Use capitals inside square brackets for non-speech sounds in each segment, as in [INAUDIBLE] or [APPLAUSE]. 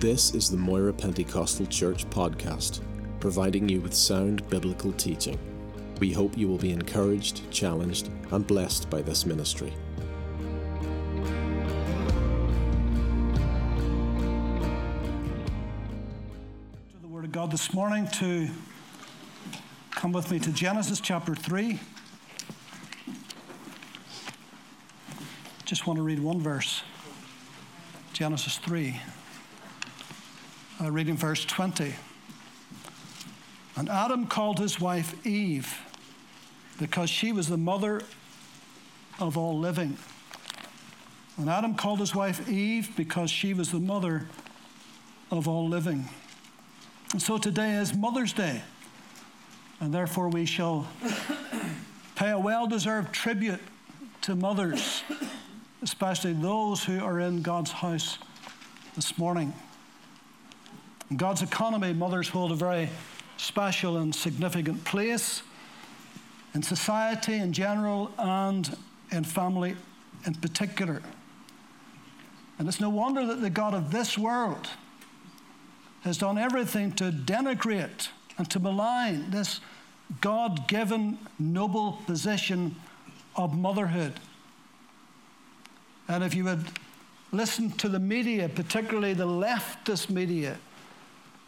This is the Moira Pentecostal Church podcast, providing you with sound biblical teaching. We hope you will be encouraged, challenged, and blessed by this ministry. to the Word of God this morning to come with me to Genesis chapter 3. Just want to read one verse Genesis 3, uh, reading verse 20. And Adam called his wife Eve because she was the mother of all living. And Adam called his wife Eve because she was the mother of all living. And so today is Mother's Day, and therefore we shall pay a well deserved tribute to mothers, especially those who are in God's house this morning. In God's economy, mothers hold a very special and significant place in society in general and in family in particular. And it's no wonder that the God of this world has done everything to denigrate and to malign this God given noble position of motherhood. And if you would listen to the media, particularly the leftist media,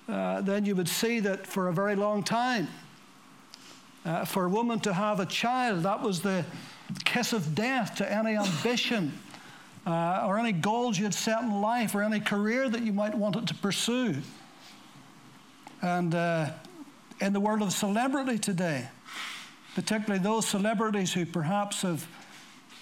uh, then you would see that for a very long time, uh, for a woman to have a child, that was the kiss of death to any ambition uh, or any goals you had set in life or any career that you might wanted to pursue. And uh, in the world of celebrity today, particularly those celebrities who perhaps have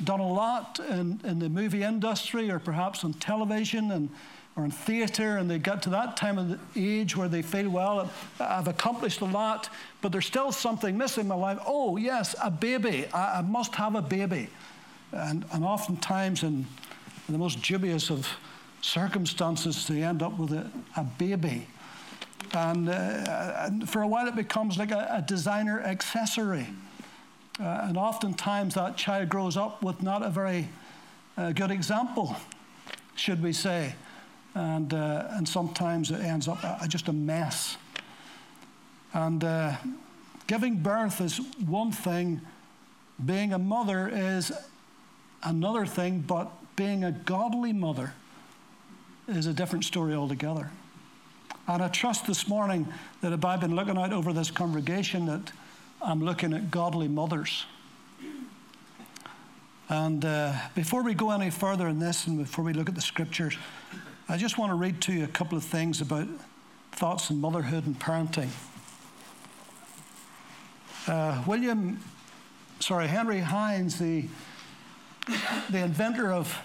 done a lot in, in the movie industry or perhaps on television and or in theatre, and they get to that time of the age where they feel, well, I've accomplished a lot, but there's still something missing in my life. Oh, yes, a baby. I, I must have a baby. And, and oftentimes, in, in the most dubious of circumstances, they end up with a, a baby. And, uh, and, for a while, it becomes like a, a designer accessory. Uh, and oftentimes, that child grows up with not a very uh, good example, should we say. And, uh, and sometimes it ends up uh, just a mess. And uh, giving birth is one thing, being a mother is another thing, but being a godly mother is a different story altogether. And I trust this morning that if I've been looking out over this congregation, that I'm looking at godly mothers. And uh, before we go any further in this, and before we look at the scriptures, I just want to read to you a couple of things about thoughts on motherhood and parenting. Uh, William, sorry, Henry Heinz, the, the inventor of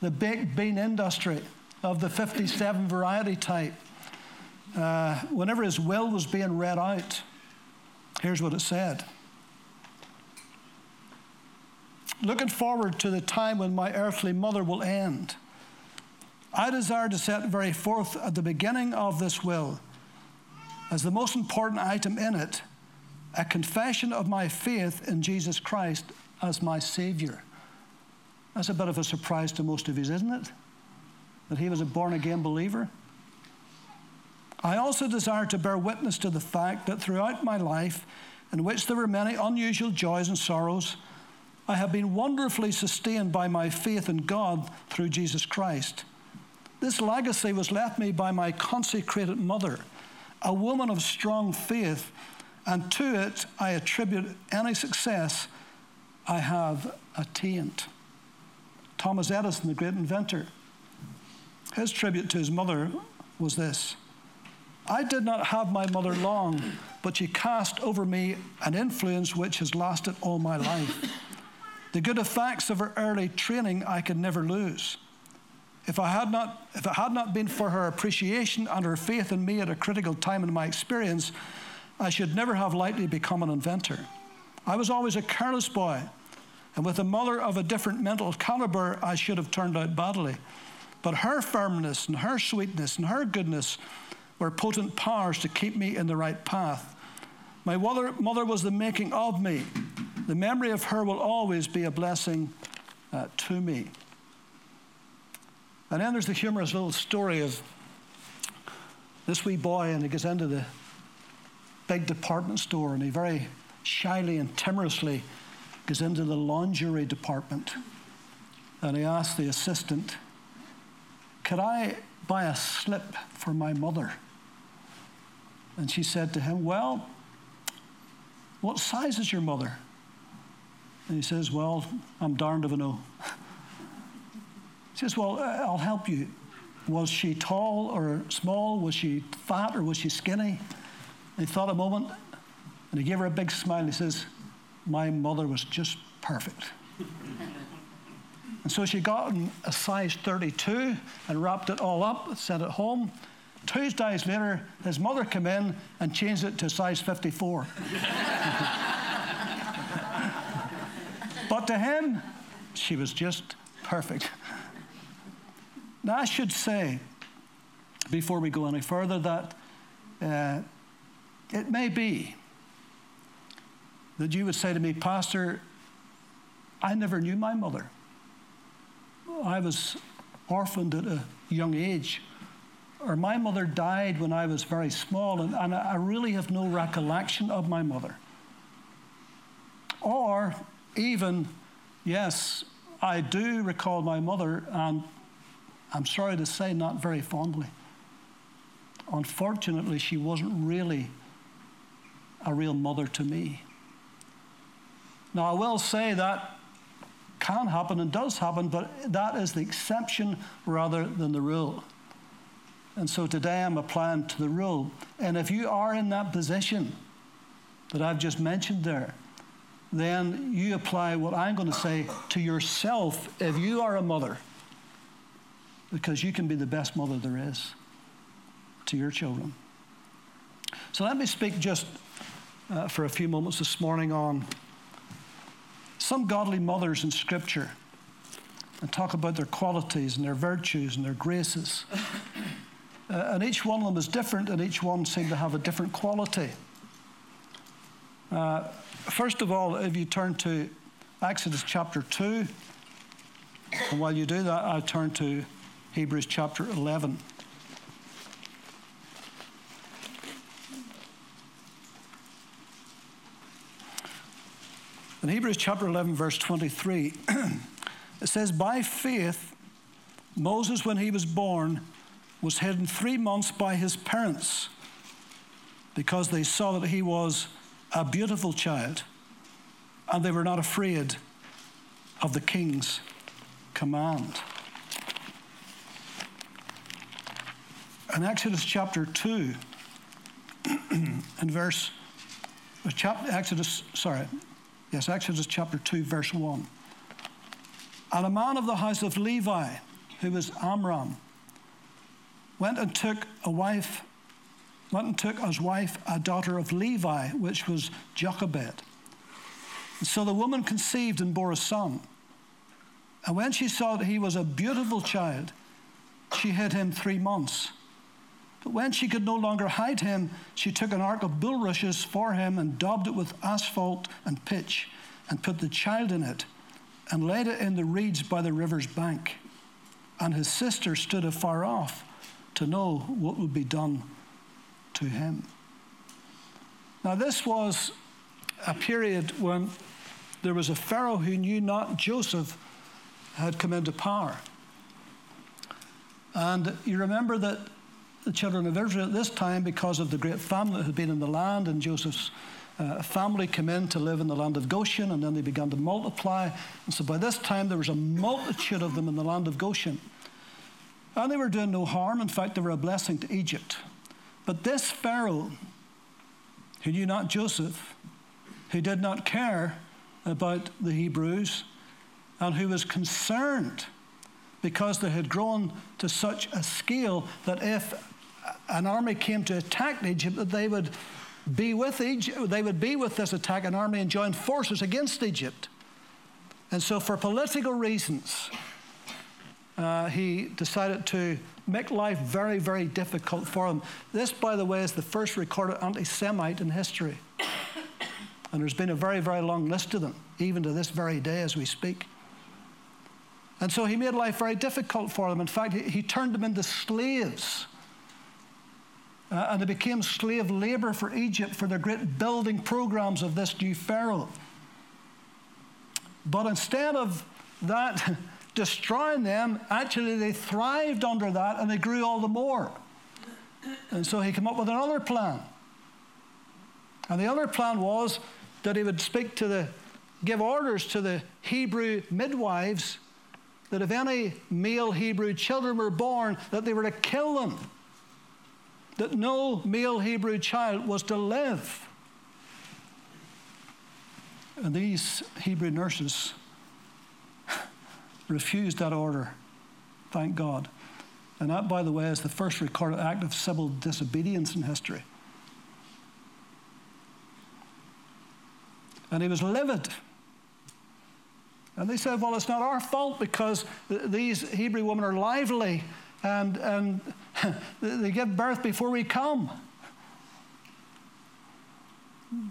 the baked bean industry of the 57 variety type, uh, whenever his will was being read out, here's what it said. Looking forward to the time when my earthly mother will end, I desire to set very forth at the beginning of this will, as the most important item in it, a confession of my faith in Jesus Christ as my Savior. That's a bit of a surprise to most of you, isn't it? That he was a born again believer. I also desire to bear witness to the fact that throughout my life, in which there were many unusual joys and sorrows, I have been wonderfully sustained by my faith in God through Jesus Christ. This legacy was left me by my consecrated mother, a woman of strong faith, and to it I attribute any success I have attained. Thomas Edison, the great inventor, his tribute to his mother was this I did not have my mother long, but she cast over me an influence which has lasted all my life. The good effects of her early training I could never lose. If, I had not, if it had not been for her appreciation and her faith in me at a critical time in my experience, I should never have likely become an inventor. I was always a careless boy, and with a mother of a different mental caliber, I should have turned out badly. But her firmness and her sweetness and her goodness were potent powers to keep me in the right path. My mother, mother was the making of me. The memory of her will always be a blessing uh, to me. And then there's the humorous little story of this wee boy, and he gets into the big department store, and he very shyly and timorously goes into the lingerie department, and he asks the assistant, Could I buy a slip for my mother? And she said to him, Well, what size is your mother? And he says, Well, I'm darned if I know. [LAUGHS] Says, Well, uh, I'll help you. Was she tall or small? Was she fat or was she skinny? And he thought a moment and he gave her a big smile. He says, My mother was just perfect. and so she got a size 32 and wrapped it all up, sent it home. Two days later, his mother came in and changed it to size 54. [LAUGHS] but to him, she was just perfect. Now, I should say, before we go any further, that uh, it may be that you would say to me, Pastor, I never knew my mother. I was orphaned at a young age. Or my mother died when I was very small, and, and I really have no recollection of my mother. Or even, yes, I do recall my mother, and I'm sorry to say, not very fondly. Unfortunately, she wasn't really a real mother to me. Now, I will say that can happen and does happen, but that is the exception rather than the rule. And so today I'm applying to the rule. And if you are in that position that I've just mentioned there, then you apply what I'm going to say to yourself if you are a mother because you can be the best mother there is to your children. So let me speak just uh, for a few moments this morning on some godly mothers in Scripture and talk about their qualities and their virtues and their graces. Uh, and each one of them is different, and each one seems to have a different quality. Uh, first of all, if you turn to Exodus chapter 2, and while you do that, I turn to Hebrews chapter 11. In Hebrews chapter 11, verse 23, [CLEARS THROAT] it says, By faith, Moses, when he was born, was hidden three months by his parents because they saw that he was a beautiful child and they were not afraid of the king's command. In Exodus chapter 2, [CLEARS THROAT] and verse, uh, chapter, Exodus, sorry, yes, Exodus chapter 2, verse 1. And a man of the house of Levi, who was Amram, went and took a wife, went and took as wife a daughter of Levi, which was Jochebed. And so the woman conceived and bore a son. And when she saw that he was a beautiful child, she hid him three months. But when she could no longer hide him, she took an ark of bulrushes for him and daubed it with asphalt and pitch, and put the child in it, and laid it in the reeds by the river's bank. And his sister stood afar off to know what would be done to him. Now, this was a period when there was a Pharaoh who knew not Joseph had come into power. And you remember that the children of Israel at this time, because of the great famine that had been in the land, and Joseph's uh, family came in to live in the land of Goshen, and then they began to multiply. And so by this time, there was a multitude of them in the land of Goshen. And they were doing no harm. In fact, they were a blessing to Egypt. But this Pharaoh, who knew not Joseph, who did not care about the Hebrews, and who was concerned because they had grown to such a scale that if an army came to attack Egypt, that they would be with Egypt, they would be with this attacking army and join forces against Egypt. And so, for political reasons, uh, he decided to make life very, very difficult for them. This, by the way, is the first recorded anti Semite in history. And there's been a very, very long list of them, even to this very day as we speak. And so he made life very difficult for them. In fact, he, he turned them into slaves Uh, and they became slave labor for Egypt for the great building programs of this new Pharaoh. But instead of that [LAUGHS] destroying them, actually they thrived under that and they grew all the more. And so he came up with another plan. And the other plan was that he would speak to the, give orders to the Hebrew midwives that if any male Hebrew children were born, that they were to kill them. That no male Hebrew child was to live. And these Hebrew nurses [LAUGHS] refused that order, thank God. And that, by the way, is the first recorded act of civil disobedience in history. And he was livid. And they said, Well, it's not our fault because th- these Hebrew women are lively and, and [LAUGHS] they give birth before we come.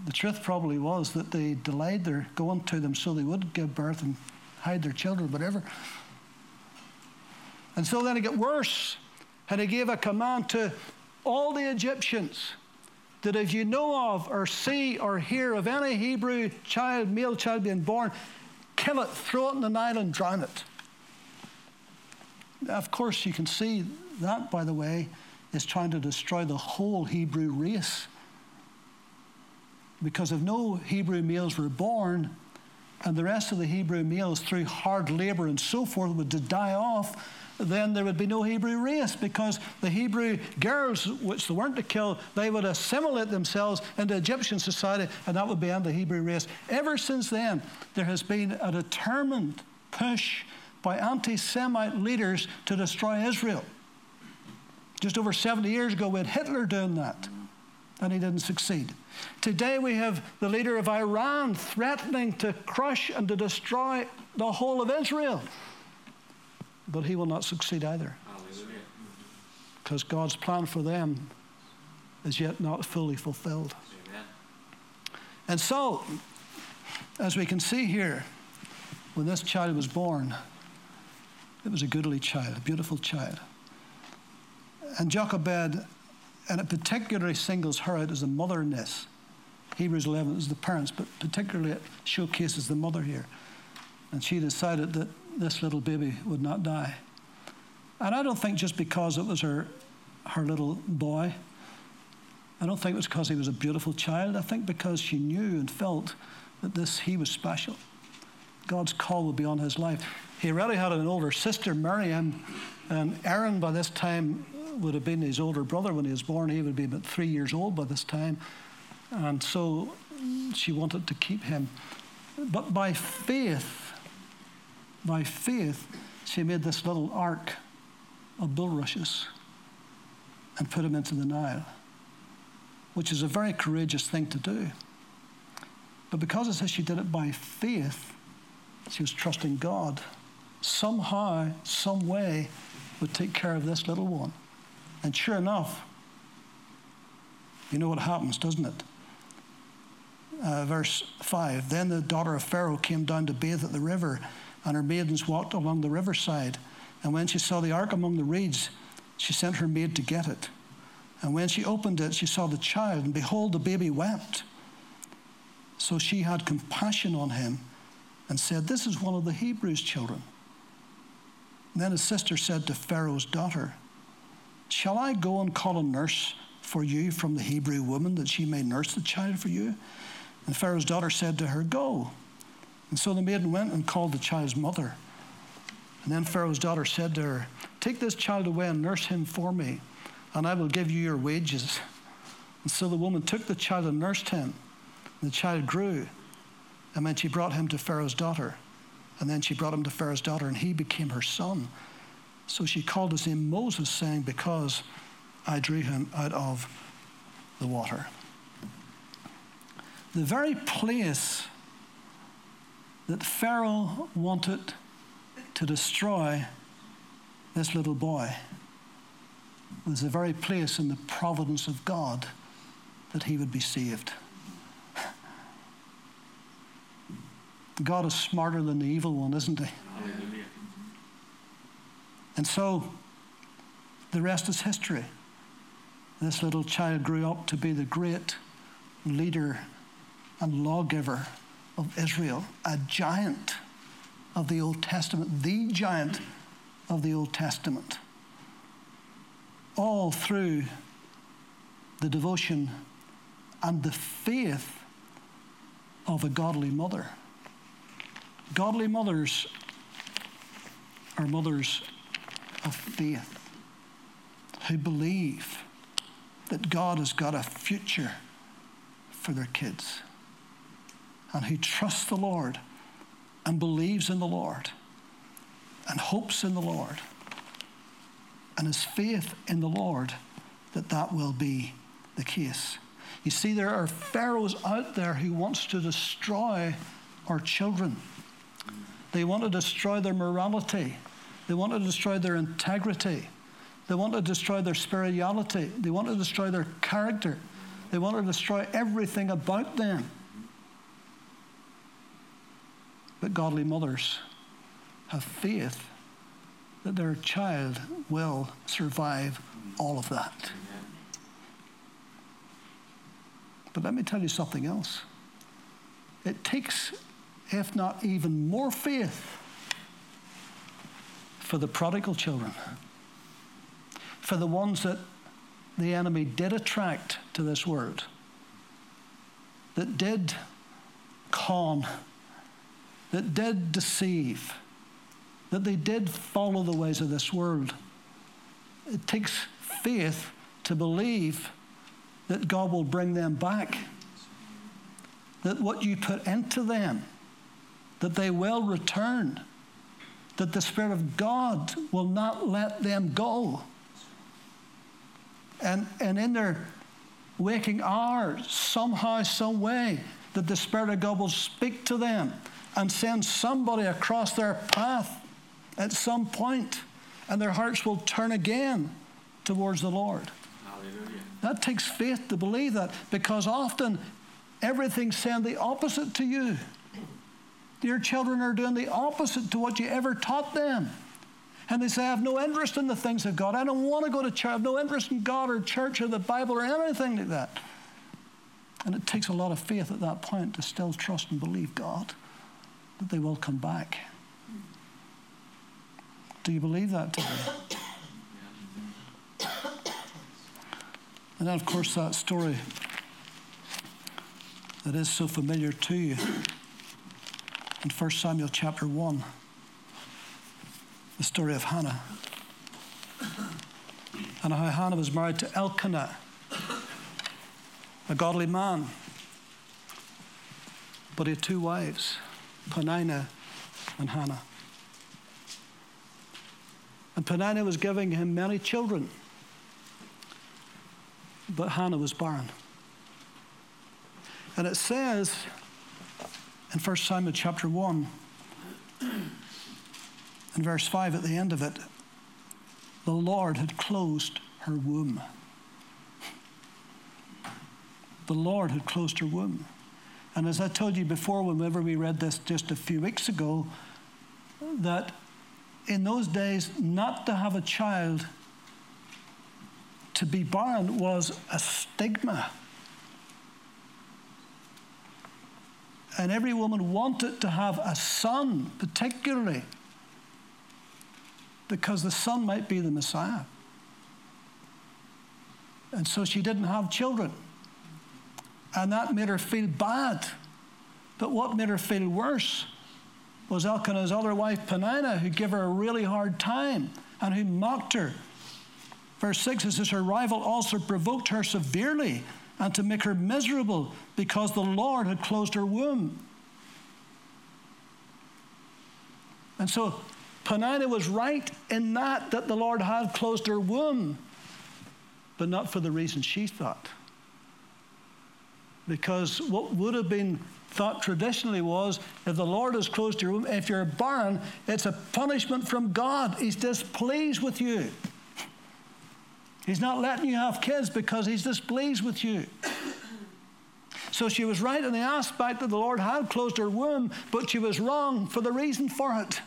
The truth probably was that they delayed their going to them so they would give birth and hide their children, whatever. And so then it got worse. And he gave a command to all the Egyptians that if you know of or see or hear of any Hebrew child, male child being born, kill it, throw it in the Nile, and drown it. Of course, you can see that, by the way, is trying to destroy the whole Hebrew race. Because if no Hebrew males were born, and the rest of the Hebrew males, through hard labor and so forth, would die off, then there would be no Hebrew race because the Hebrew girls, which they weren't to kill, they would assimilate themselves into Egyptian society and that would be end the Hebrew race. Ever since then, there has been a determined push by anti Semite leaders to destroy Israel. Just over 70 years ago, we had Hitler doing that, and he didn't succeed. Today, we have the leader of Iran threatening to crush and to destroy the whole of Israel but he will not succeed either. Because God's plan for them is yet not fully fulfilled. Amen. And so, as we can see here, when this child was born, it was a goodly child, a beautiful child. And Jochebed, and it particularly singles her out as a mother in this. Hebrews 11 is the parents, but particularly it showcases the mother here. And she decided that this little baby would not die. And I don't think just because it was her, her little boy, I don't think it was because he was a beautiful child. I think because she knew and felt that this he was special. God's call would be on his life. He already had an older sister, Miriam, and Aaron by this time would have been his older brother when he was born. He would be about three years old by this time. And so she wanted to keep him. But by faith, by faith, she made this little ark of bulrushes and put him into the Nile, which is a very courageous thing to do. But because it says she did it by faith, she was trusting God. Somehow, some way, would take care of this little one. And sure enough, you know what happens, doesn't it? Uh, verse 5 Then the daughter of Pharaoh came down to bathe at the river and her maidens walked along the riverside. And when she saw the ark among the reeds, she sent her maid to get it. And when she opened it, she saw the child, and behold, the baby wept. So she had compassion on him and said, This is one of the Hebrews' children. Then his sister said to Pharaoh's daughter, Shall I go and call a nurse for you from the Hebrew woman that she may nurse the child for you? And Pharaoh's daughter said to her, Go. And so the maiden went and called the child's mother. And then Pharaoh's daughter said to her, Take this child away and nurse him for me, and I will give you your wages. And so the woman took the child and nursed him. And the child grew. And then she brought him to Pharaoh's daughter. And then she brought him to Pharaoh's daughter, and he became her son. So she called his name Moses, saying, Because I drew him out of the water. The very place that Pharaoh wanted to destroy this little boy was the very place in the providence of God that he would be saved. God is smarter than the evil one, isn't he? And so the rest is history. this little child grew up to be the great leader and lawgiver of Israel, a giant of the Old Testament, the giant of the Old Testament. All through the devotion and the faith of a godly mother. Godly mothers are mothers of faith who believe that God has got a future for their kids and who trust the Lord and believes in the Lord and hopes in the Lord and has faith in the Lord that that will be the case. You see, there are pharaohs out there who wants to destroy our children. They want to destroy their morality. They want to destroy their integrity. They want to destroy their spirituality. They want to destroy their character. They want to destroy everything about them. But godly mothers have faith that their child will survive all of that. But let me tell you something else. It takes, if not even more faith, for the prodigal children, for the ones that the enemy did attract to this world, that did con, that did deceive, that they did follow the ways of this world. It takes faith to believe that God will bring them back. That what you put into them, that they will return. That the Spirit of God will not let them go. And, and in their waking hours, somehow, some way, that the Spirit of God will speak to them and send somebody across their path at some point, and their hearts will turn again towards the Lord. That takes faith to believe that because often everything's saying the opposite to you. Your children are doing the opposite to what you ever taught them. And they say, I have no interest in the things of God. I don't want to go to church. I have no interest in God or church or the Bible or anything like that. And it takes a lot of faith at that point to still trust and believe God that they will come back. Do you believe that today? And then, of course, that story that is so familiar to you in 1 Samuel chapter 1, the story of Hannah. And how Hannah was married to Elkanah, a godly man. But he had two wives, Peninnah and Hannah. And Peninnah was giving him many children but Hannah was barren. And it says in 1 Samuel chapter 1, in verse 5 at the end of it, the Lord had closed her womb. The Lord had closed her womb. And as I told you before, whenever we read this just a few weeks ago, that in those days, not to have a child to be barren was a stigma. And every woman wanted to have a son, particularly because the son might be the Messiah. And so she didn't have children. And that made her feel bad. But what made her feel worse was Elkanah's other wife, Peninnah, who gave her a really hard time and who mocked her Verse 6 it says, Her rival also provoked her severely and to make her miserable because the Lord had closed her womb. And so Peninnah was right in that, that the Lord had closed her womb, but not for the reason she thought. Because what would have been thought traditionally was if the Lord has closed your womb, if you're barren, it's a punishment from God. He's displeased with you. He's not letting you have kids because he's displeased with you. [CLEARS THROAT] So she was right in the aspect that the Lord had closed her womb, but she was wrong for the reason for it.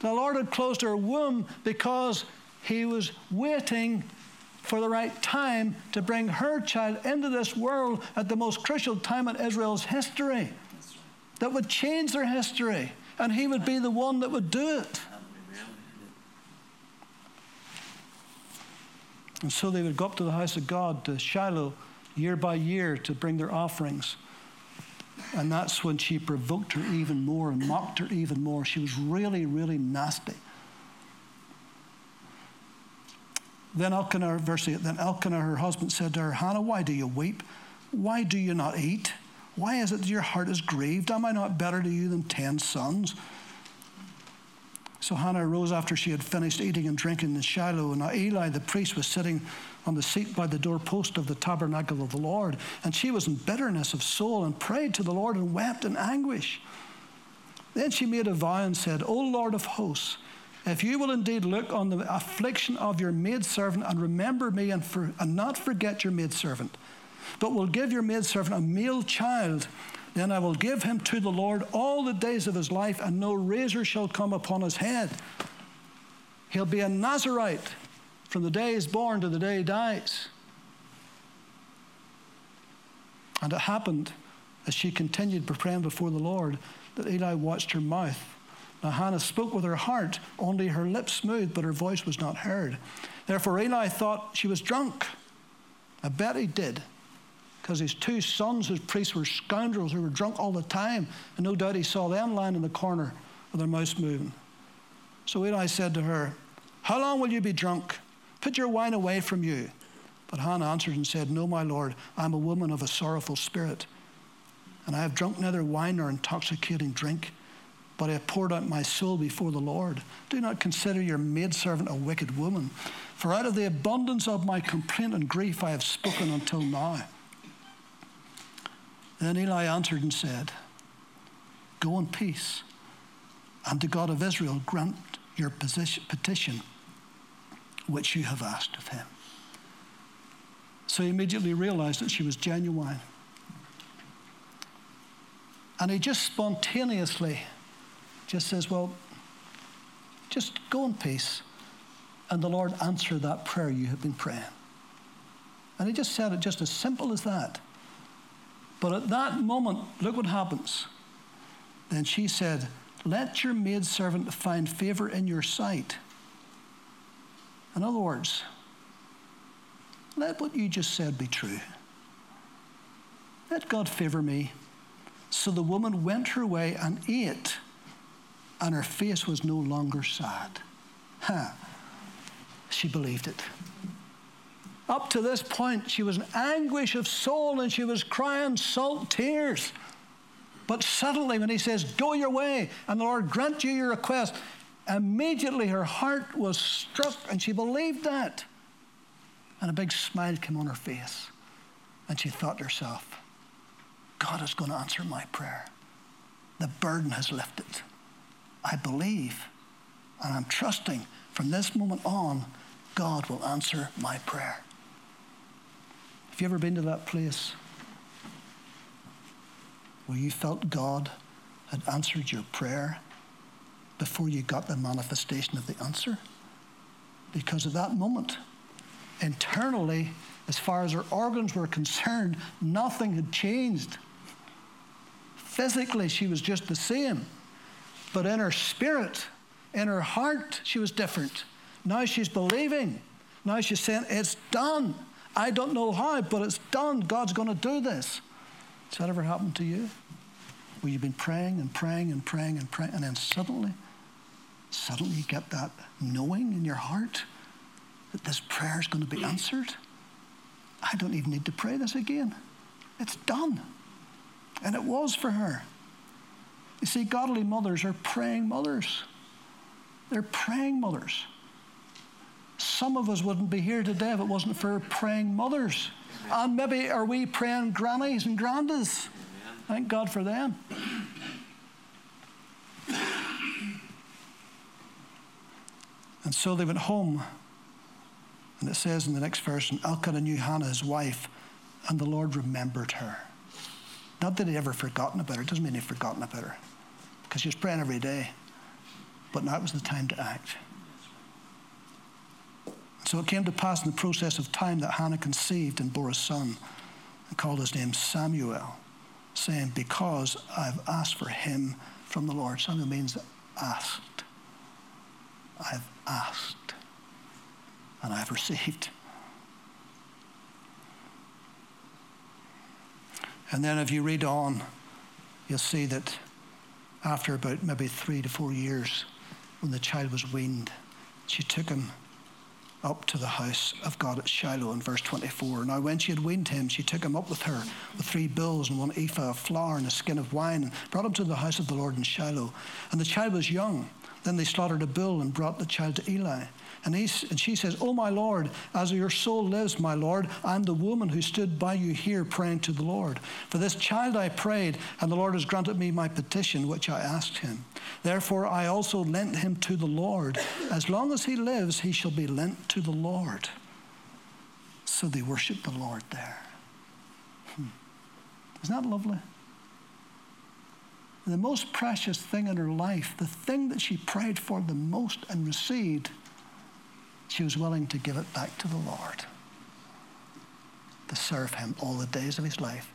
The Lord had closed her womb because he was waiting for the right time to bring her child into this world at the most crucial time in Israel's history that would change their history, and he would be the one that would do it. And so they would go up to the house of God, to Shiloh, year by year to bring their offerings. And that's when she provoked her even more and mocked her even more. She was really, really nasty. Then Elkanah, verse 8, then Elkanah, her husband, said to her, Hannah, why do you weep? Why do you not eat? Why is it that your heart is grieved? Am I not better to you than ten sons? So Hannah arose after she had finished eating and drinking in Shiloh. And Eli the priest was sitting on the seat by the doorpost of the tabernacle of the Lord. And she was in bitterness of soul and prayed to the Lord and wept in anguish. Then she made a vow and said, O Lord of hosts, if you will indeed look on the affliction of your maidservant and remember me and, for, and not forget your maidservant, but will give your maidservant a male child then I will give him to the Lord all the days of his life, and no razor shall come upon his head. He'll be a Nazarite from the day he's born to the day he dies. And it happened as she continued praying before the Lord that Eli watched her mouth. Now Hannah spoke with her heart, only her lips moved, but her voice was not heard. Therefore Eli thought she was drunk. I bet he did because his two sons, his priests, were scoundrels who were drunk all the time. And no doubt he saw them lying in the corner with their mouths moving. So Eli said to her, How long will you be drunk? Put your wine away from you. But Hannah answered and said, No, my Lord, I'm a woman of a sorrowful spirit. And I have drunk neither wine nor intoxicating drink, but I have poured out my soul before the Lord. Do not consider your maidservant a wicked woman, for out of the abundance of my complaint and grief I have spoken until now. Then Eli answered and said, Go in peace, and the God of Israel grant your petition which you have asked of him. So he immediately realized that she was genuine. And he just spontaneously just says, Well, just go in peace, and the Lord answer that prayer you have been praying. And he just said it just as simple as that. But at that moment, look what happens. Then she said, Let your maidservant find favor in your sight. In other words, let what you just said be true. Let God favor me. So the woman went her way and ate, and her face was no longer sad. Huh. She believed it. Up to this point, she was in anguish of soul and she was crying salt tears. But suddenly, when he says, Go your way, and the Lord grant you your request, immediately her heart was struck and she believed that. And a big smile came on her face. And she thought to herself, God is going to answer my prayer. The burden has lifted. I believe and I'm trusting from this moment on, God will answer my prayer. Have you ever been to that place where you felt God had answered your prayer before you got the manifestation of the answer? Because at that moment, internally, as far as her organs were concerned, nothing had changed. Physically, she was just the same. But in her spirit, in her heart, she was different. Now she's believing. Now she's saying, It's done. I don't know how, but it's done. God's going to do this. Has that ever happened to you? Where you've been praying and praying and praying and praying, and then suddenly, suddenly you get that knowing in your heart that this prayer is going to be answered. I don't even need to pray this again. It's done. And it was for her. You see, godly mothers are praying mothers. They're praying mothers. Some of us wouldn't be here today if it wasn't for praying mothers. And maybe are we praying grannies and grandas? Thank God for them. And so they went home. And it says in the next verse, and Elkanah knew Hannah, his wife, and the Lord remembered her. Not that he'd ever forgotten about her. It doesn't mean he'd forgotten about her. Because she was praying every day. But now was the time to act. So it came to pass in the process of time that Hannah conceived and bore a son and called his name Samuel, saying, Because I've asked for him from the Lord. Samuel means asked. I've asked and I've received. And then if you read on, you'll see that after about maybe three to four years, when the child was weaned, she took him up to the house of God at Shiloh in verse 24. Now, when she had weaned him, she took him up with her with three bulls and one ephah of flour and a skin of wine and brought him to the house of the Lord in Shiloh. And the child was young. Then they slaughtered a bull and brought the child to Eli. And, he, and she says, Oh, my Lord, as your soul lives, my Lord, I'm the woman who stood by you here praying to the Lord. For this child I prayed, and the Lord has granted me my petition, which I asked him. Therefore I also lent him to the Lord. As long as he lives, he shall be lent to the Lord. So they worship the Lord there. Hmm. Isn't that lovely? The most precious thing in her life, the thing that she prayed for the most and received she was willing to give it back to the Lord, to serve him all the days of his life.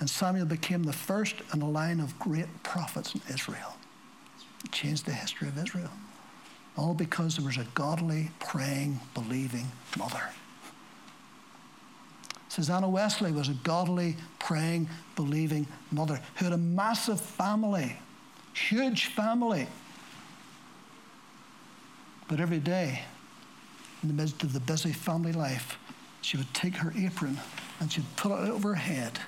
And Samuel became the first in a line of great prophets in Israel. It changed the history of Israel. All because there was a godly, praying, believing mother. Susanna Wesley was a godly, praying, believing mother who had a massive family, huge family. But every day in the midst of the busy family life, she would take her apron and she'd put it over her head.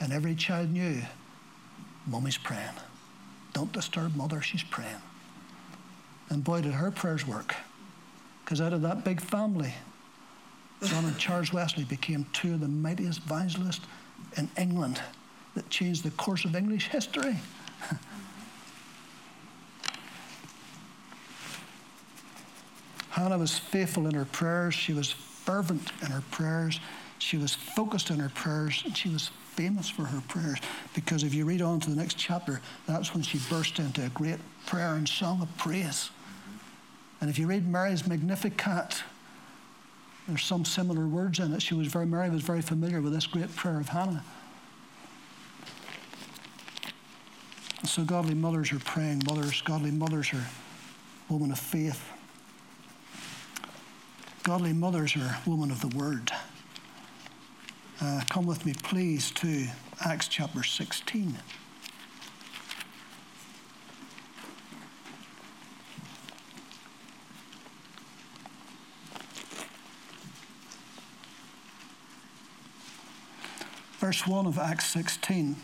And every child knew, Mummy's praying. Don't disturb mother, she's praying. And boy, did her prayers work. Because out of that big family, John and Charles Wesley became two of the mightiest evangelists in England that changed the course of English history. [LAUGHS] Hannah was faithful in her prayers. She was fervent in her prayers. She was focused in her prayers, and she was famous for her prayers. Because if you read on to the next chapter, that's when she burst into a great prayer and song of praise. And if you read Mary's Magnificat, there's some similar words in it. She was very Mary was very familiar with this great prayer of Hannah. So godly mothers are praying mothers, godly mothers are women of faith. Godly mothers are women of the word. Uh, come with me, please, to Acts chapter 16. Verse 1 of Acts 16,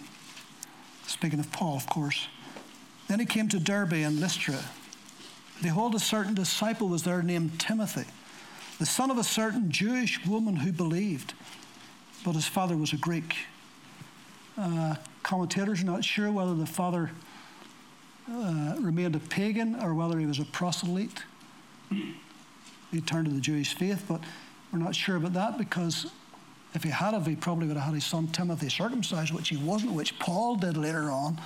speaking of Paul, of course. Then he came to Derbe and Lystra. Behold, a certain disciple was there named Timothy the son of a certain Jewish woman who believed, but his father was a Greek. Uh, commentators are not sure whether the father uh, remained a pagan or whether he was a proselyte. He turned to the Jewish faith, but we're not sure about that because if he had have, he probably would have had his son Timothy circumcised, which he wasn't, which Paul did later on.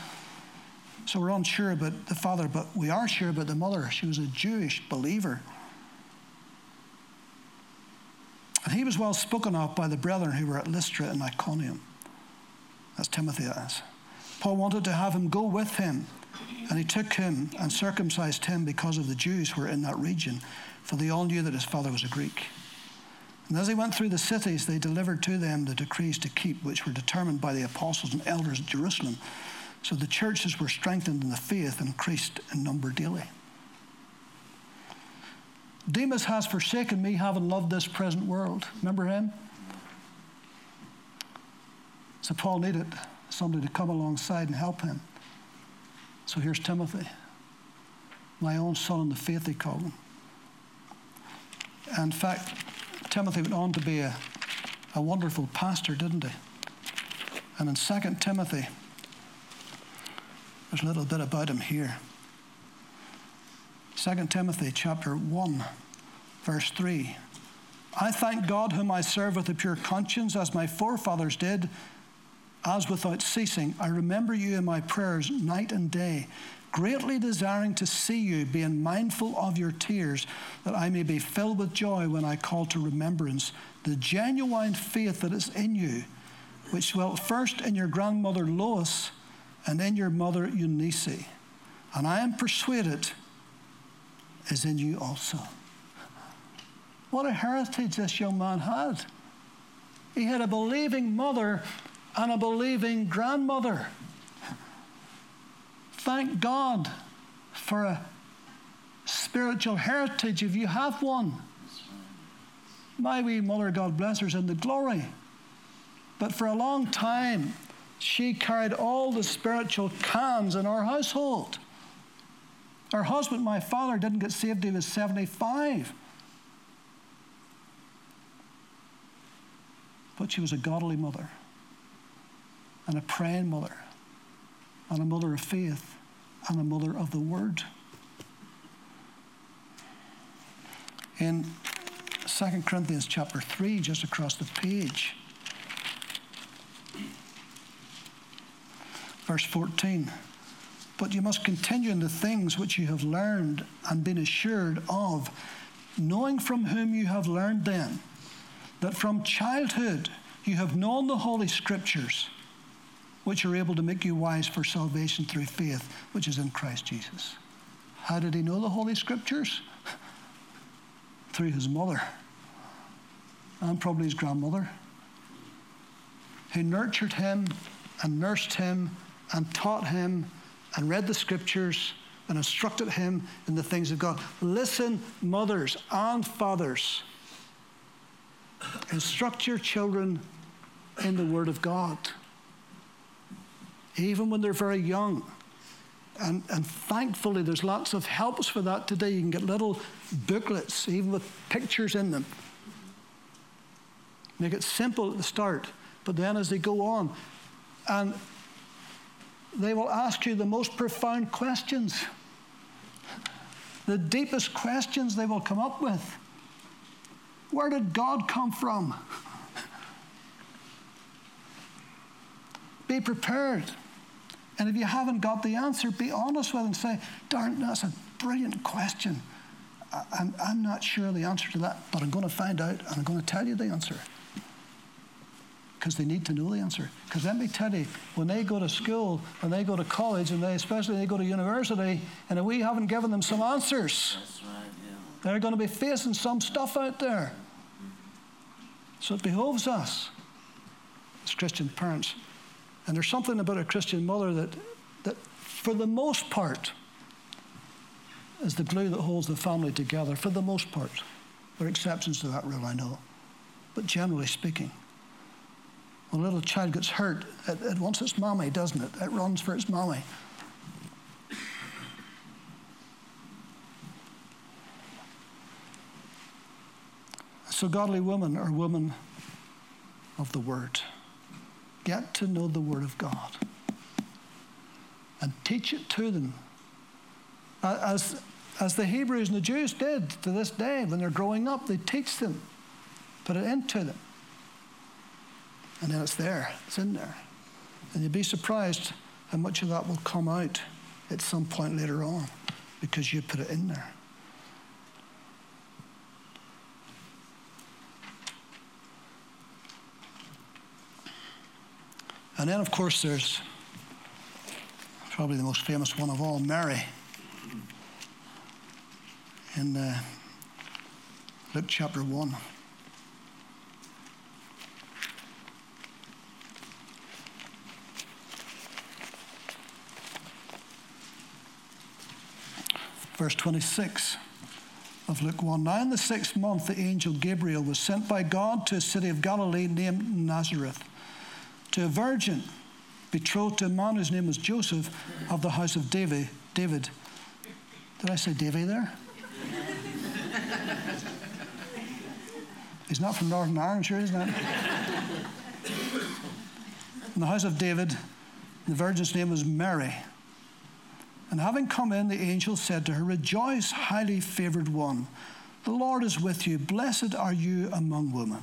So we're unsure about the father, but we are sure about the mother. She was a Jewish believer. And he was well spoken of by the brethren who were at Lystra and Iconium. That's Timothy, that Paul wanted to have him go with him, and he took him and circumcised him because of the Jews who were in that region, for they all knew that his father was a Greek. And as they went through the cities, they delivered to them the decrees to keep, which were determined by the apostles and elders at Jerusalem. So the churches were strengthened in the faith and increased in number daily. Demas has forsaken me, having loved this present world. Remember him? So Paul needed somebody to come alongside and help him. So here's Timothy, my own son in the faith, he called him. In fact, Timothy went on to be a, a wonderful pastor, didn't he? And in 2 Timothy, there's a little bit about him here. 2 Timothy chapter 1, verse 3. I thank God whom I serve with a pure conscience, as my forefathers did, as without ceasing. I remember you in my prayers night and day, greatly desiring to see you, being mindful of your tears, that I may be filled with joy when I call to remembrance the genuine faith that is in you, which dwelt first in your grandmother Lois and in your mother Eunice. And I am persuaded is in you also. What a heritage this young man had. He had a believing mother and a believing grandmother. Thank God for a spiritual heritage if you have one. My wee mother, God bless her, is in the glory. But for a long time, she carried all the spiritual cans in our household. Her husband, my father, didn't get saved, till he was 75. But she was a godly mother, and a praying mother, and a mother of faith, and a mother of the word. In 2 Corinthians chapter 3, just across the page, verse 14. But you must continue in the things which you have learned and been assured of, knowing from whom you have learned them, that from childhood you have known the Holy Scriptures, which are able to make you wise for salvation through faith, which is in Christ Jesus. How did he know the Holy Scriptures? [LAUGHS] through his mother and probably his grandmother, who nurtured him and nursed him and taught him and read the scriptures and instructed him in the things of God. Listen, mothers and fathers, instruct your children in the Word of God, even when they're very young. And, and thankfully, there's lots of helps for that today. You can get little booklets, even with pictures in them. Make it simple at the start, but then as they go on, and they will ask you the most profound questions, the deepest questions they will come up with. Where did God come from? Be prepared. And if you haven't got the answer, be honest with them and say, darn, that's a brilliant question. I'm, I'm not sure the answer to that, but I'm going to find out and I'm going to tell you the answer because they need to know the answer. Because let me tell you, when they go to school, when they go to college, and they, especially they go to university, and if we haven't given them some answers, right, yeah. they're going to be facing some stuff out there. So it behoves us as Christian parents. And there's something about a Christian mother that, that for the most part, is the glue that holds the family together, for the most part. There are exceptions to that rule, I know. But generally speaking, when a little child gets hurt, it, it wants its mommy, doesn't it? It runs for its mommy. So, godly women are women of the Word. Get to know the Word of God and teach it to them. As, as the Hebrews and the Jews did to this day, when they're growing up, they teach them, put it into them. And then it's there, it's in there. And you'd be surprised how much of that will come out at some point later on because you put it in there. And then, of course, there's probably the most famous one of all, Mary. In uh, Luke chapter 1. verse 26 of Luke 1. Now, in the sixth month, the angel Gabriel was sent by God to a city of Galilee named Nazareth to a virgin betrothed to a man whose name was Joseph of the house of David. David. Did I say Davy there? He's not from Northern Ireland, sure, isn't it? In the house of David, the virgin's name was Mary. And having come in, the angel said to her, Rejoice, highly favored one. The Lord is with you. Blessed are you among women.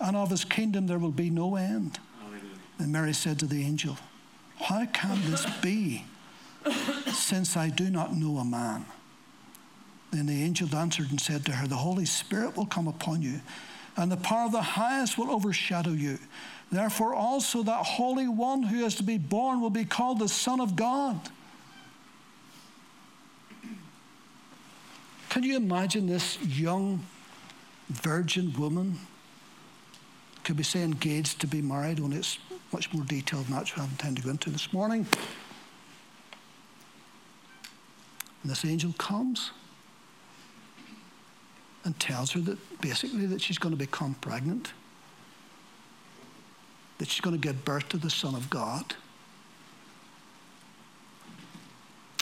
and of his kingdom there will be no end. And Mary said to the angel, How can this be, since I do not know a man? Then the angel answered and said to her, The Holy Spirit will come upon you, and the power of the highest will overshadow you. Therefore, also that Holy One who is to be born will be called the Son of God. Can you imagine this young virgin woman? Could we say engaged to be married? Only it's much more detailed than that, I haven't time to go into this morning. And this angel comes and tells her that basically that she's going to become pregnant, that she's going to give birth to the Son of God,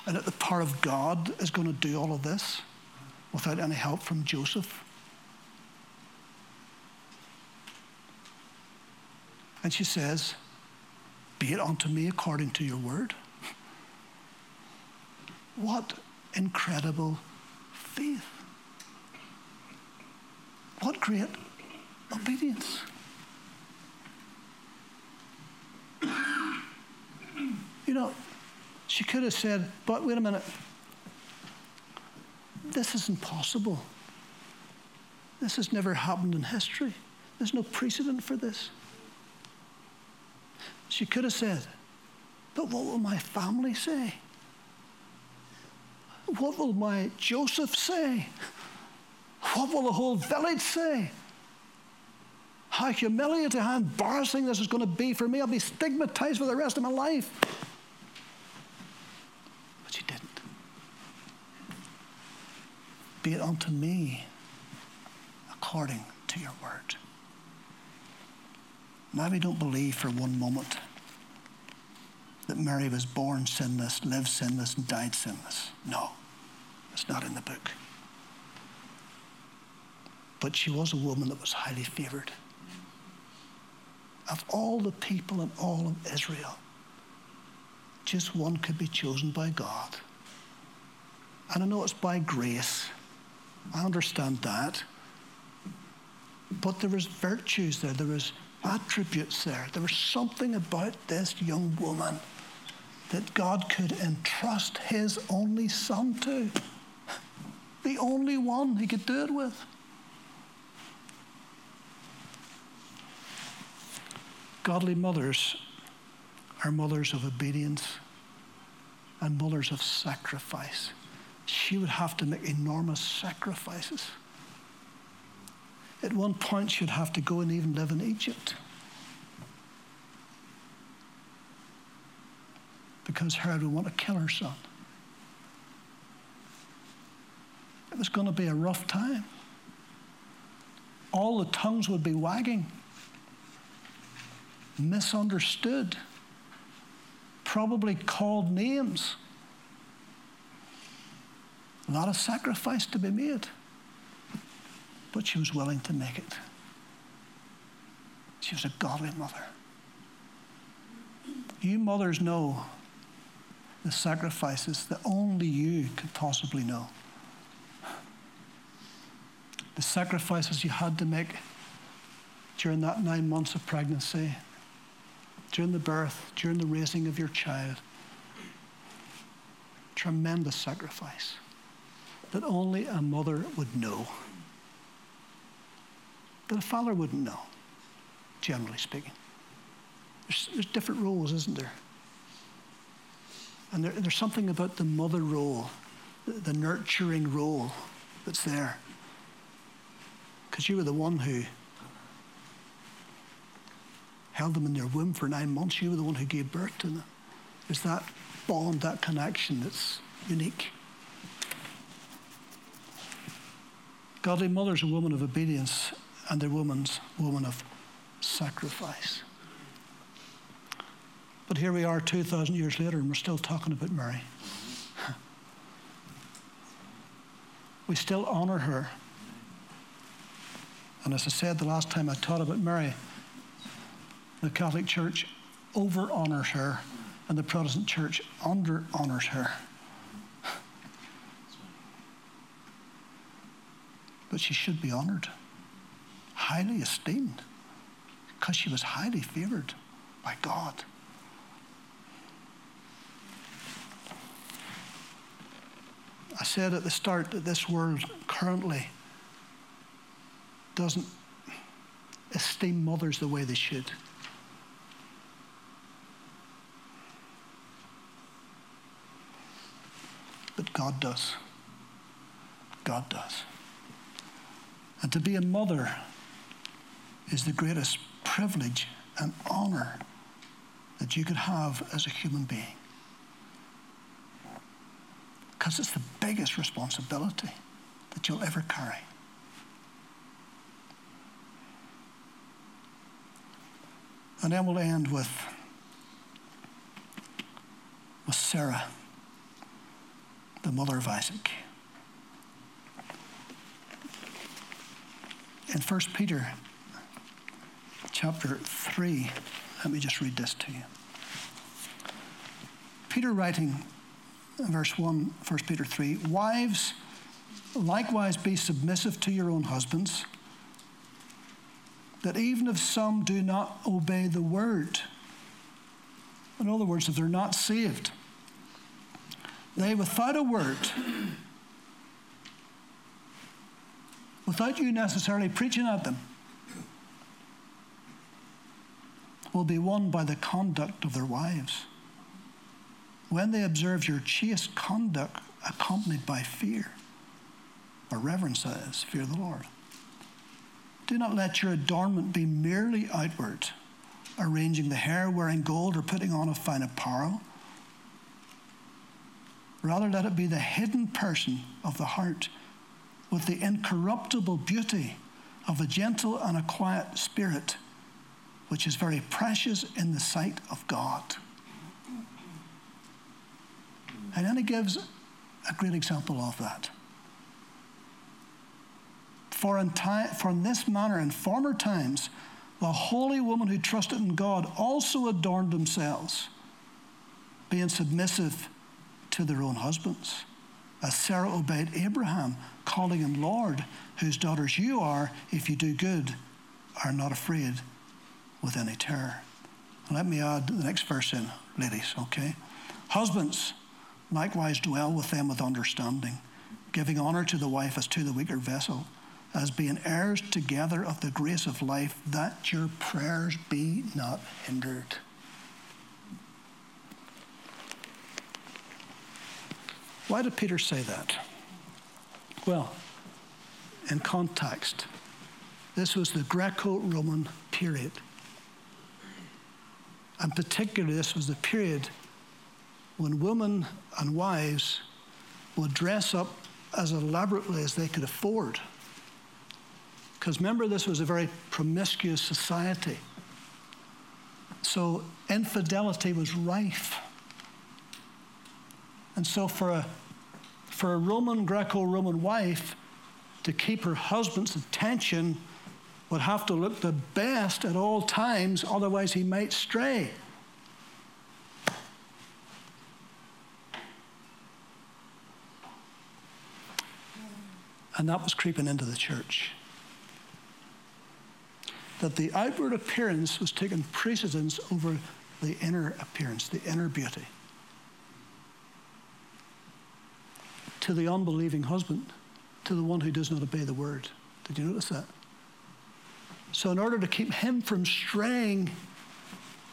and that the power of God is going to do all of this without any help from Joseph. And she says, Be it unto me according to your word. What incredible faith. What great obedience. You know, she could have said, but wait a minute, this is impossible. This has never happened in history. There's no precedent for this. She could have said, but what will my family say? What will my Joseph say? What will the whole village say? How humiliating, how embarrassing this is going to be for me. I'll be stigmatized for the rest of my life. But she didn't. Be it unto me according to your word. Maybe don't believe for one moment that Mary was born sinless, lived sinless, and died sinless. No, it's not in the book. But she was a woman that was highly favored. Of all the people in all of Israel, just one could be chosen by God. And I know it's by grace. I understand that. But there was virtues there, there was attributes there. There was something about this young woman that God could entrust his only son to. The only one he could do it with. Godly mothers are mothers of obedience and mothers of sacrifice. She would have to make enormous sacrifices. At one point, she'd have to go and even live in Egypt. Because Herod would want to kill her son. It was going to be a rough time. All the tongues would be wagging, misunderstood, probably called names. A lot of sacrifice to be made but she was willing to make it. She was a godly mother. You mothers know the sacrifices that only you could possibly know. The sacrifices you had to make during that nine months of pregnancy, during the birth, during the raising of your child. Tremendous sacrifice that only a mother would know. But a father wouldn't know, generally speaking. There's, there's different roles, isn't there? And there, there's something about the mother role, the, the nurturing role that's there. Because you were the one who held them in their womb for nine months. You were the one who gave birth to them. There's that bond, that connection that's unique. Godly mother's a woman of obedience and the woman's woman of sacrifice. But here we are 2,000 years later and we're still talking about Mary. We still honor her. And as I said the last time I taught about Mary, the Catholic Church over honors her and the Protestant Church under honors her. But she should be honored highly esteemed, because she was highly favored by God. I said at the start that this world currently doesn't esteem mothers the way they should. But God does. God does. And to be a mother is the greatest privilege and honor that you could have as a human being. Because it's the biggest responsibility that you'll ever carry. And then we'll end with, with Sarah, the mother of Isaac. In 1 Peter chapter 3, let me just read this to you. Peter writing verse 1, 1 Peter 3 Wives, likewise be submissive to your own husbands, that even if some do not obey the word, in other words, if they're not saved, they without a word, without you necessarily preaching at them, will be won by the conduct of their wives when they observe your chaste conduct accompanied by fear, or reverence, that is, fear the Lord. Do not let your adornment be merely outward, arranging the hair, wearing gold, or putting on a fine apparel. Rather, let it be the hidden person of the heart with the incorruptible beauty of a gentle and a quiet spirit, which is very precious in the sight of God. And then he gives a great example of that. For in, for in this manner, in former times, the holy women who trusted in God also adorned themselves, being submissive to their own husbands, as Sarah obeyed Abraham, calling him Lord, whose daughters you are, if you do good, are not afraid with any terror. Let me add the next verse in, ladies, okay? Husbands, Likewise, dwell with them with understanding, giving honor to the wife as to the weaker vessel, as being heirs together of the grace of life, that your prayers be not hindered. Why did Peter say that? Well, in context, this was the Greco Roman period. And particularly, this was the period when women and wives would dress up as elaborately as they could afford. Because remember, this was a very promiscuous society. So infidelity was rife. And so for a, for a Roman, Greco Roman wife to keep her husband's attention would have to look the best at all times, otherwise, he might stray. And that was creeping into the church. That the outward appearance was taking precedence over the inner appearance, the inner beauty. To the unbelieving husband, to the one who does not obey the word. Did you notice that? So, in order to keep him from straying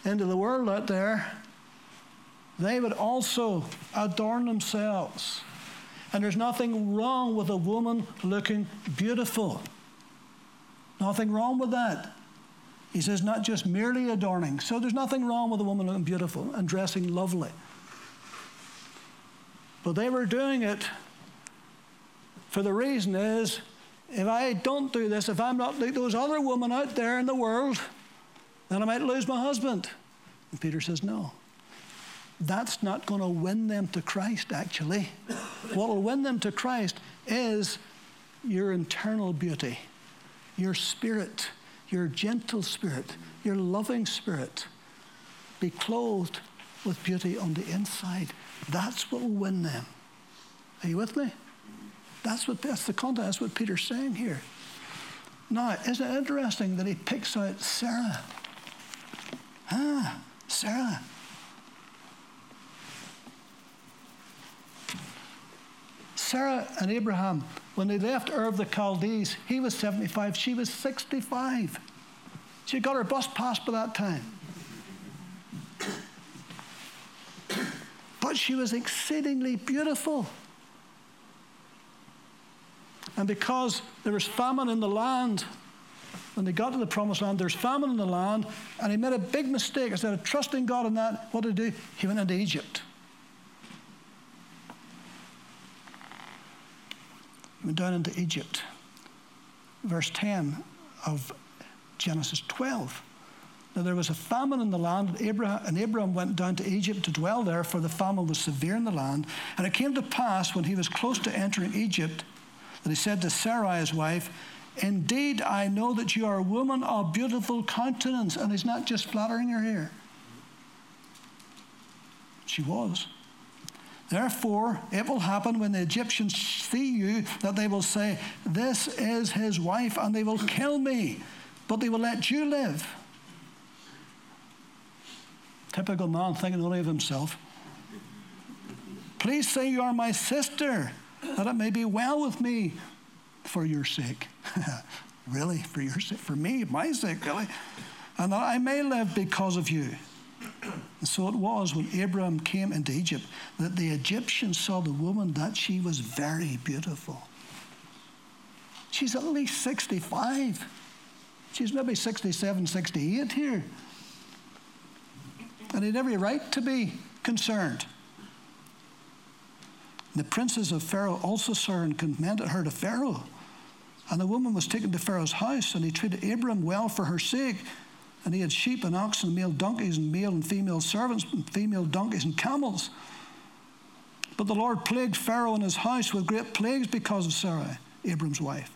into the world out there, they would also adorn themselves and there's nothing wrong with a woman looking beautiful. Nothing wrong with that. He says, not just merely adorning. So there's nothing wrong with a woman looking beautiful and dressing lovely. But they were doing it for the reason is if I don't do this, if I'm not like those other women out there in the world, then I might lose my husband. And Peter says, no. that's not going to win them to Christ, actually. what will win them to Christ is your internal beauty, your spirit, your gentle spirit, your loving spirit. Be clothed with beauty on the inside. That's what will win them. Are you with me? That's what that's the context. That's what Peter's saying here. Now, isn't it interesting that he picks out Sarah? Ah, Sarah. Sarah and Abraham, when they left Ur of the Chaldees, he was 75, she was 65. She got her bus pass by that time. But she was exceedingly beautiful. And because there was famine in the land, when they got to the promised land, there's famine in the land, and he made a big mistake. Instead of trusting God in that, what did he do? He went into Egypt. went down into Egypt. Verse 10 of Genesis 12. Now there was a famine in the land, and Abraham, and Abraham went down to Egypt to dwell there, for the famine was severe in the land. And it came to pass, when he was close to entering Egypt, that he said to Sarai, his wife, Indeed, I know that you are a woman of beautiful countenance. And he's not just flattering her here. She was. Therefore, it will happen when the Egyptians see you that they will say, This is his wife, and they will kill me, but they will let you live. Typical man thinking only of himself. Please say you are my sister, that it may be well with me for your sake. [LAUGHS] really? For your sake? For me? My sake, really? And that I may live because of you. And so it was when Abraham came into Egypt that the Egyptians saw the woman that she was very beautiful. She's at least 65. She's maybe 67, 68 here. And he had every right to be concerned. The princes of Pharaoh also saw her and commended her to Pharaoh. And the woman was taken to Pharaoh's house, and he treated Abram well for her sake. And he had sheep and oxen, male donkeys, and male and female servants, and female donkeys and camels. But the Lord plagued Pharaoh and his house with great plagues because of Sarai, Abram's wife.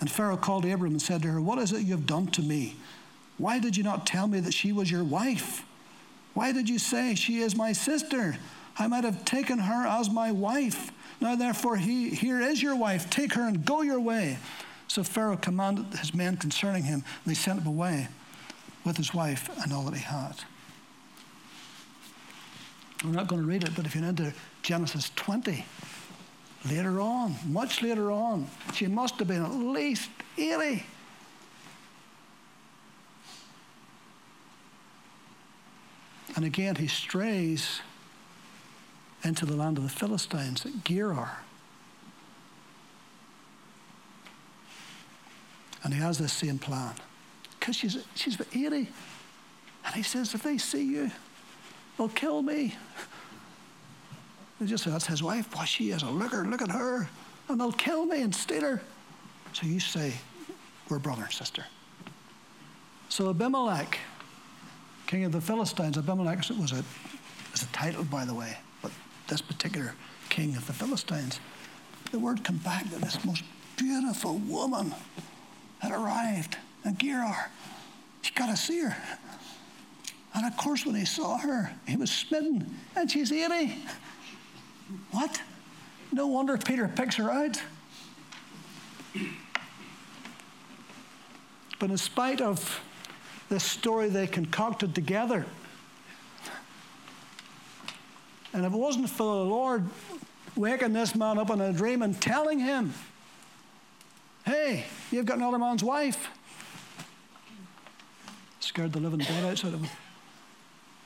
And Pharaoh called Abram and said to her, What is it you have done to me? Why did you not tell me that she was your wife? Why did you say, She is my sister? I might have taken her as my wife. Now, therefore, he, here is your wife. Take her and go your way. So Pharaoh commanded his men concerning him, and they sent him away with his wife and all that he had. We're not going to read it, but if you're into Genesis 20, later on, much later on, she must have been at least 80. And again, he strays into the land of the Philistines at Gerar. And he has this same plan because she's, she's 80. And he says, if they see you, they'll kill me. They just say, that's his wife. Boy, she is a looker. Look at her. And they'll kill me and steal her. So you say, we're brother and sister. So Abimelech, king of the Philistines, Abimelech was a, was a title, by the way, this particular king of the Philistines, the word come back that this most beautiful woman had arrived in Gerar. He got to see her. And of course, when he saw her, he was smitten. And she's 80. What? No wonder Peter picks her out. But in spite of this story they concocted together, and if it wasn't for the Lord waking this man up in a dream and telling him, hey, you've got another man's wife, scared the living dead out of him.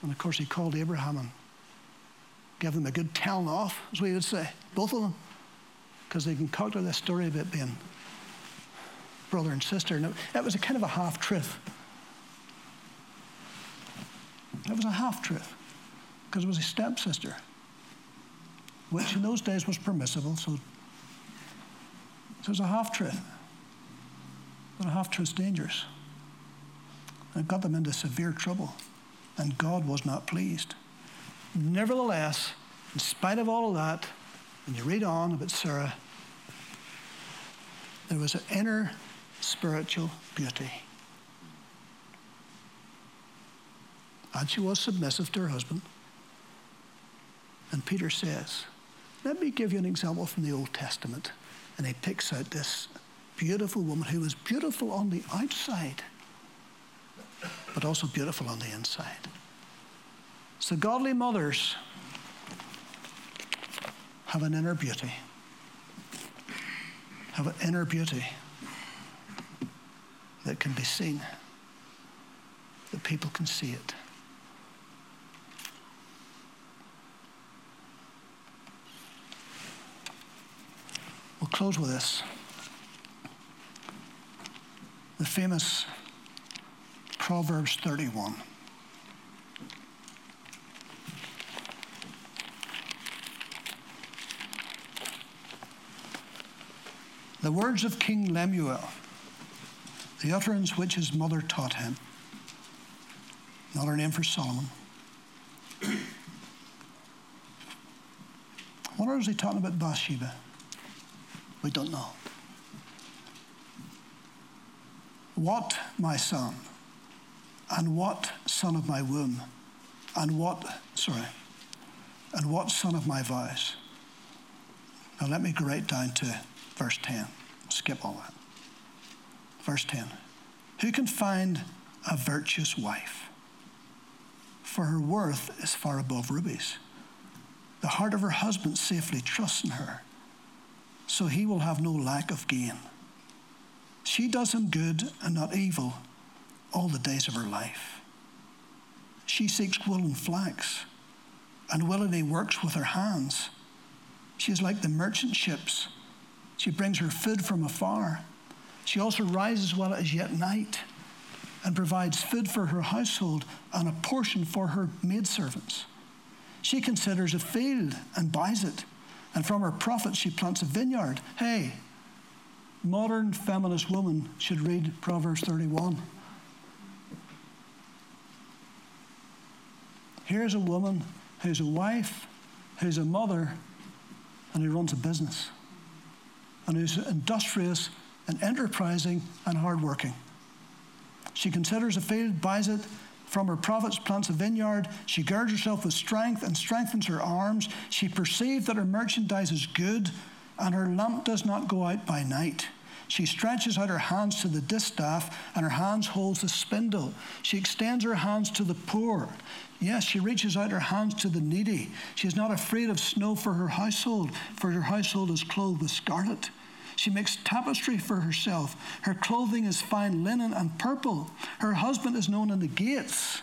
And of course, he called Abraham and gave them a good telling off, as we would say, both of them, because they concocted this story about being brother and sister. And it, it was a kind of a half truth. It was a half truth, because it was a stepsister, which in those days was permissible, so, so it was a half truth. But a half truth's dangerous. And it got them into severe trouble, and God was not pleased. Nevertheless, in spite of all of that, when you read on about Sarah, there was an inner spiritual beauty. And she was submissive to her husband. And Peter says, Let me give you an example from the Old Testament. And he picks out this beautiful woman who was beautiful on the outside, but also beautiful on the inside. So, godly mothers have an inner beauty have an inner beauty that can be seen, that people can see it. Close with this. The famous Proverbs 31. The words of King Lemuel, the utterance which his mother taught him. Another name for Solomon. what is he talking about Bathsheba? We don't know. What, my son, and what son of my womb, and what, sorry, and what son of my vows? Now let me go right down to verse 10. Skip all that. Verse 10. Who can find a virtuous wife? For her worth is far above rubies. The heart of her husband safely trusts in her, so he will have no lack of gain. She does him good and not evil all the days of her life. She seeks wool and flax, and willingly works with her hands. She is like the merchant ships she brings her food from afar. She also rises while it is yet night and provides food for her household and a portion for her maidservants. She considers a field and buys it, and from her profits she plants a vineyard. Hey, modern feminist woman should read Proverbs 31. Here's a woman who's a wife, who's a mother, and who runs a business and who's industrious and enterprising and hardworking. She considers a field, buys it, from her profits plants a vineyard. She girds herself with strength and strengthens her arms. She perceives that her merchandise is good, and her lamp does not go out by night. She stretches out her hands to the distaff, and her hands holds the spindle. She extends her hands to the poor. Yes, she reaches out her hands to the needy. She is not afraid of snow for her household, for her household is clothed with scarlet. She makes tapestry for herself. Her clothing is fine linen and purple. Her husband is known in the gates.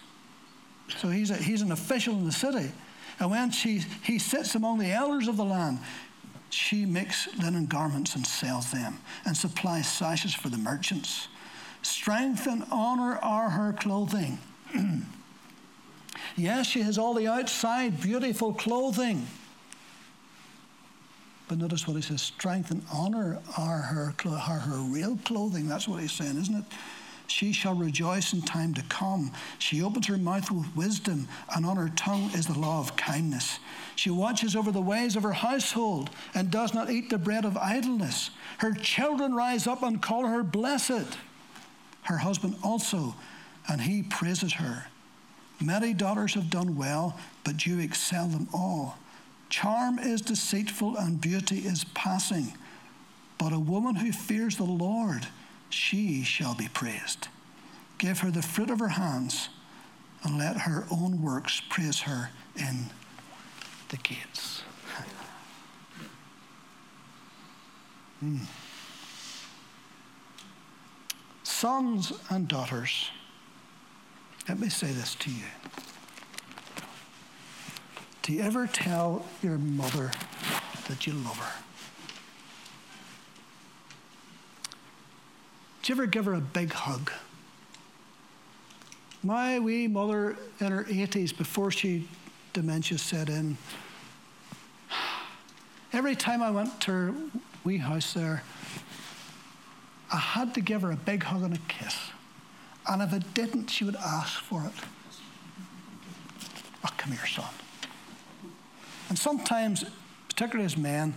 So he's, a, he's an official in the city. And when she, he sits among the elders of the land, she makes linen garments and sells them and supplies sashes for the merchants. Strength and honor are her clothing. [CLEARS THROAT] Yes, she has all the outside beautiful clothing. But notice what he says strength and honor are her, are her real clothing. That's what he's saying, isn't it? She shall rejoice in time to come. She opens her mouth with wisdom, and on her tongue is the law of kindness. She watches over the ways of her household and does not eat the bread of idleness. Her children rise up and call her blessed. Her husband also, and he praises her. Many daughters have done well, but you excel them all. Charm is deceitful and beauty is passing, but a woman who fears the Lord, she shall be praised. Give her the fruit of her hands, and let her own works praise her in the gates. Hmm. Sons and daughters let me say this to you. Do you ever tell your mother that you love her? Do you ever give her a big hug? My wee mother in her 80s, before she dementia set in, every time I went to her wee house there, I had to give her a big hug and a kiss. And if I didn't, she would ask for it. Oh, come here, son. And sometimes, particularly as men,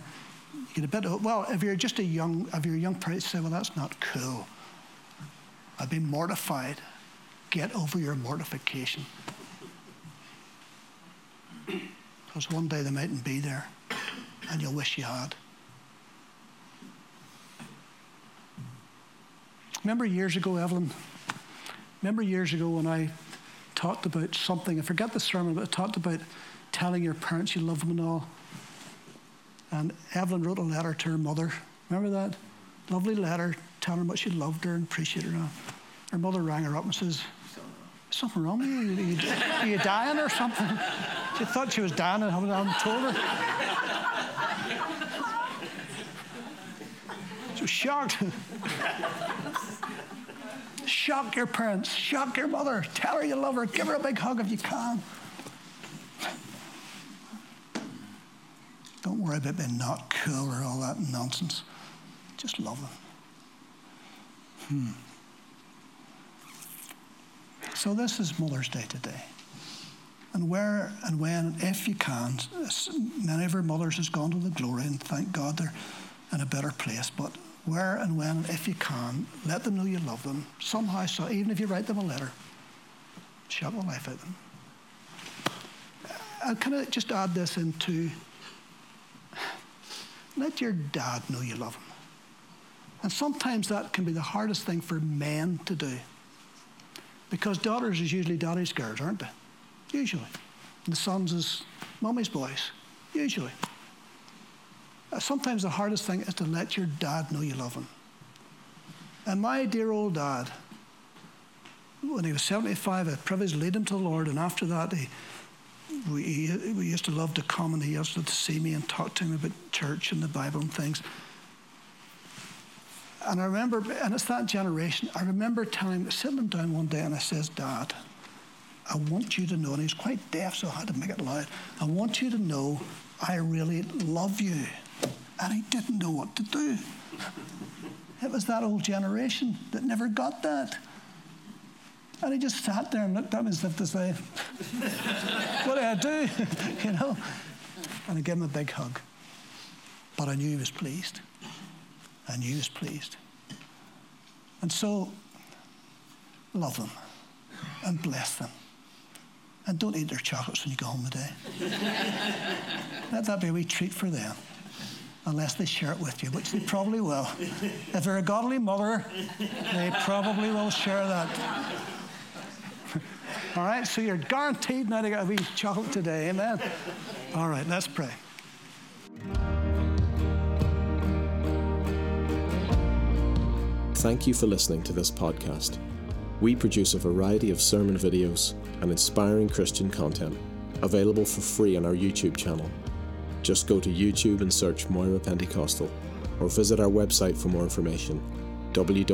you get a bit of, well, if you're just a young, if you're a young person, you say, well, that's not cool. I'd be mortified. Get over your mortification. Because one day they mightn't be there, and you'll wish you had. Remember years ago, Evelyn? Remember years ago when I talked about something, I forget the sermon, but I talked about telling your parents you love them and all. And Evelyn wrote a letter to her mother. Remember that? Lovely letter telling her how much she loved her and appreciated her. Her mother rang her up and says, Something wrong with you? Are you, are you dying or something? She thought she was dying and hadn't told her. She was shocked. Shock your parents, shock your mother, tell her you love her, give her a big hug if you can. Don't worry about being not cool or all that nonsense. Just love them. Hmm. So this is Mother's Day today. And where and when, if you can, many of our mothers has gone to the glory, and thank God they're in a better place. But where and when, if you can, let them know you love them. Somehow, so even if you write them a letter, shout the life of them. I'll kind of just add this into let your dad know you love him. And sometimes that can be the hardest thing for men to do. Because daughters is usually daddy's girls, aren't they? Usually. And the sons is mommy's boys. Usually. Uh, sometimes the hardest thing is to let your dad know you love him. And my dear old dad, when he was 75, I had privilege to lead him to the Lord, and after that, he, we, we used to love to come and he used to see me and talk to me about church and the Bible and things. And I remember, and it's that generation, I remember telling him, sitting him down one day and I says, Dad, I want you to know, and he was quite deaf, so I had to make it loud. I want you to know I really love you and he didn't know what to do. It was that old generation that never got that. And he just sat there and looked at me as if to say, What do I do? [LAUGHS] you know? And I gave him a big hug. But I knew he was pleased. I knew he was pleased. And so, love them and bless them. And don't eat their chocolates when you go home today. [LAUGHS] Let that be a wee treat for them unless they share it with you, which they probably will. If they're a godly mother, they probably will share that. All right, so you're guaranteed now to get a wee chocolate today, amen? All right, let's pray. Thank you for listening to this podcast. We produce a variety of sermon videos and inspiring Christian content available for free on our YouTube channel just go to YouTube and search Moira Pentecostal or visit our website for more information www.mpc.org.uk.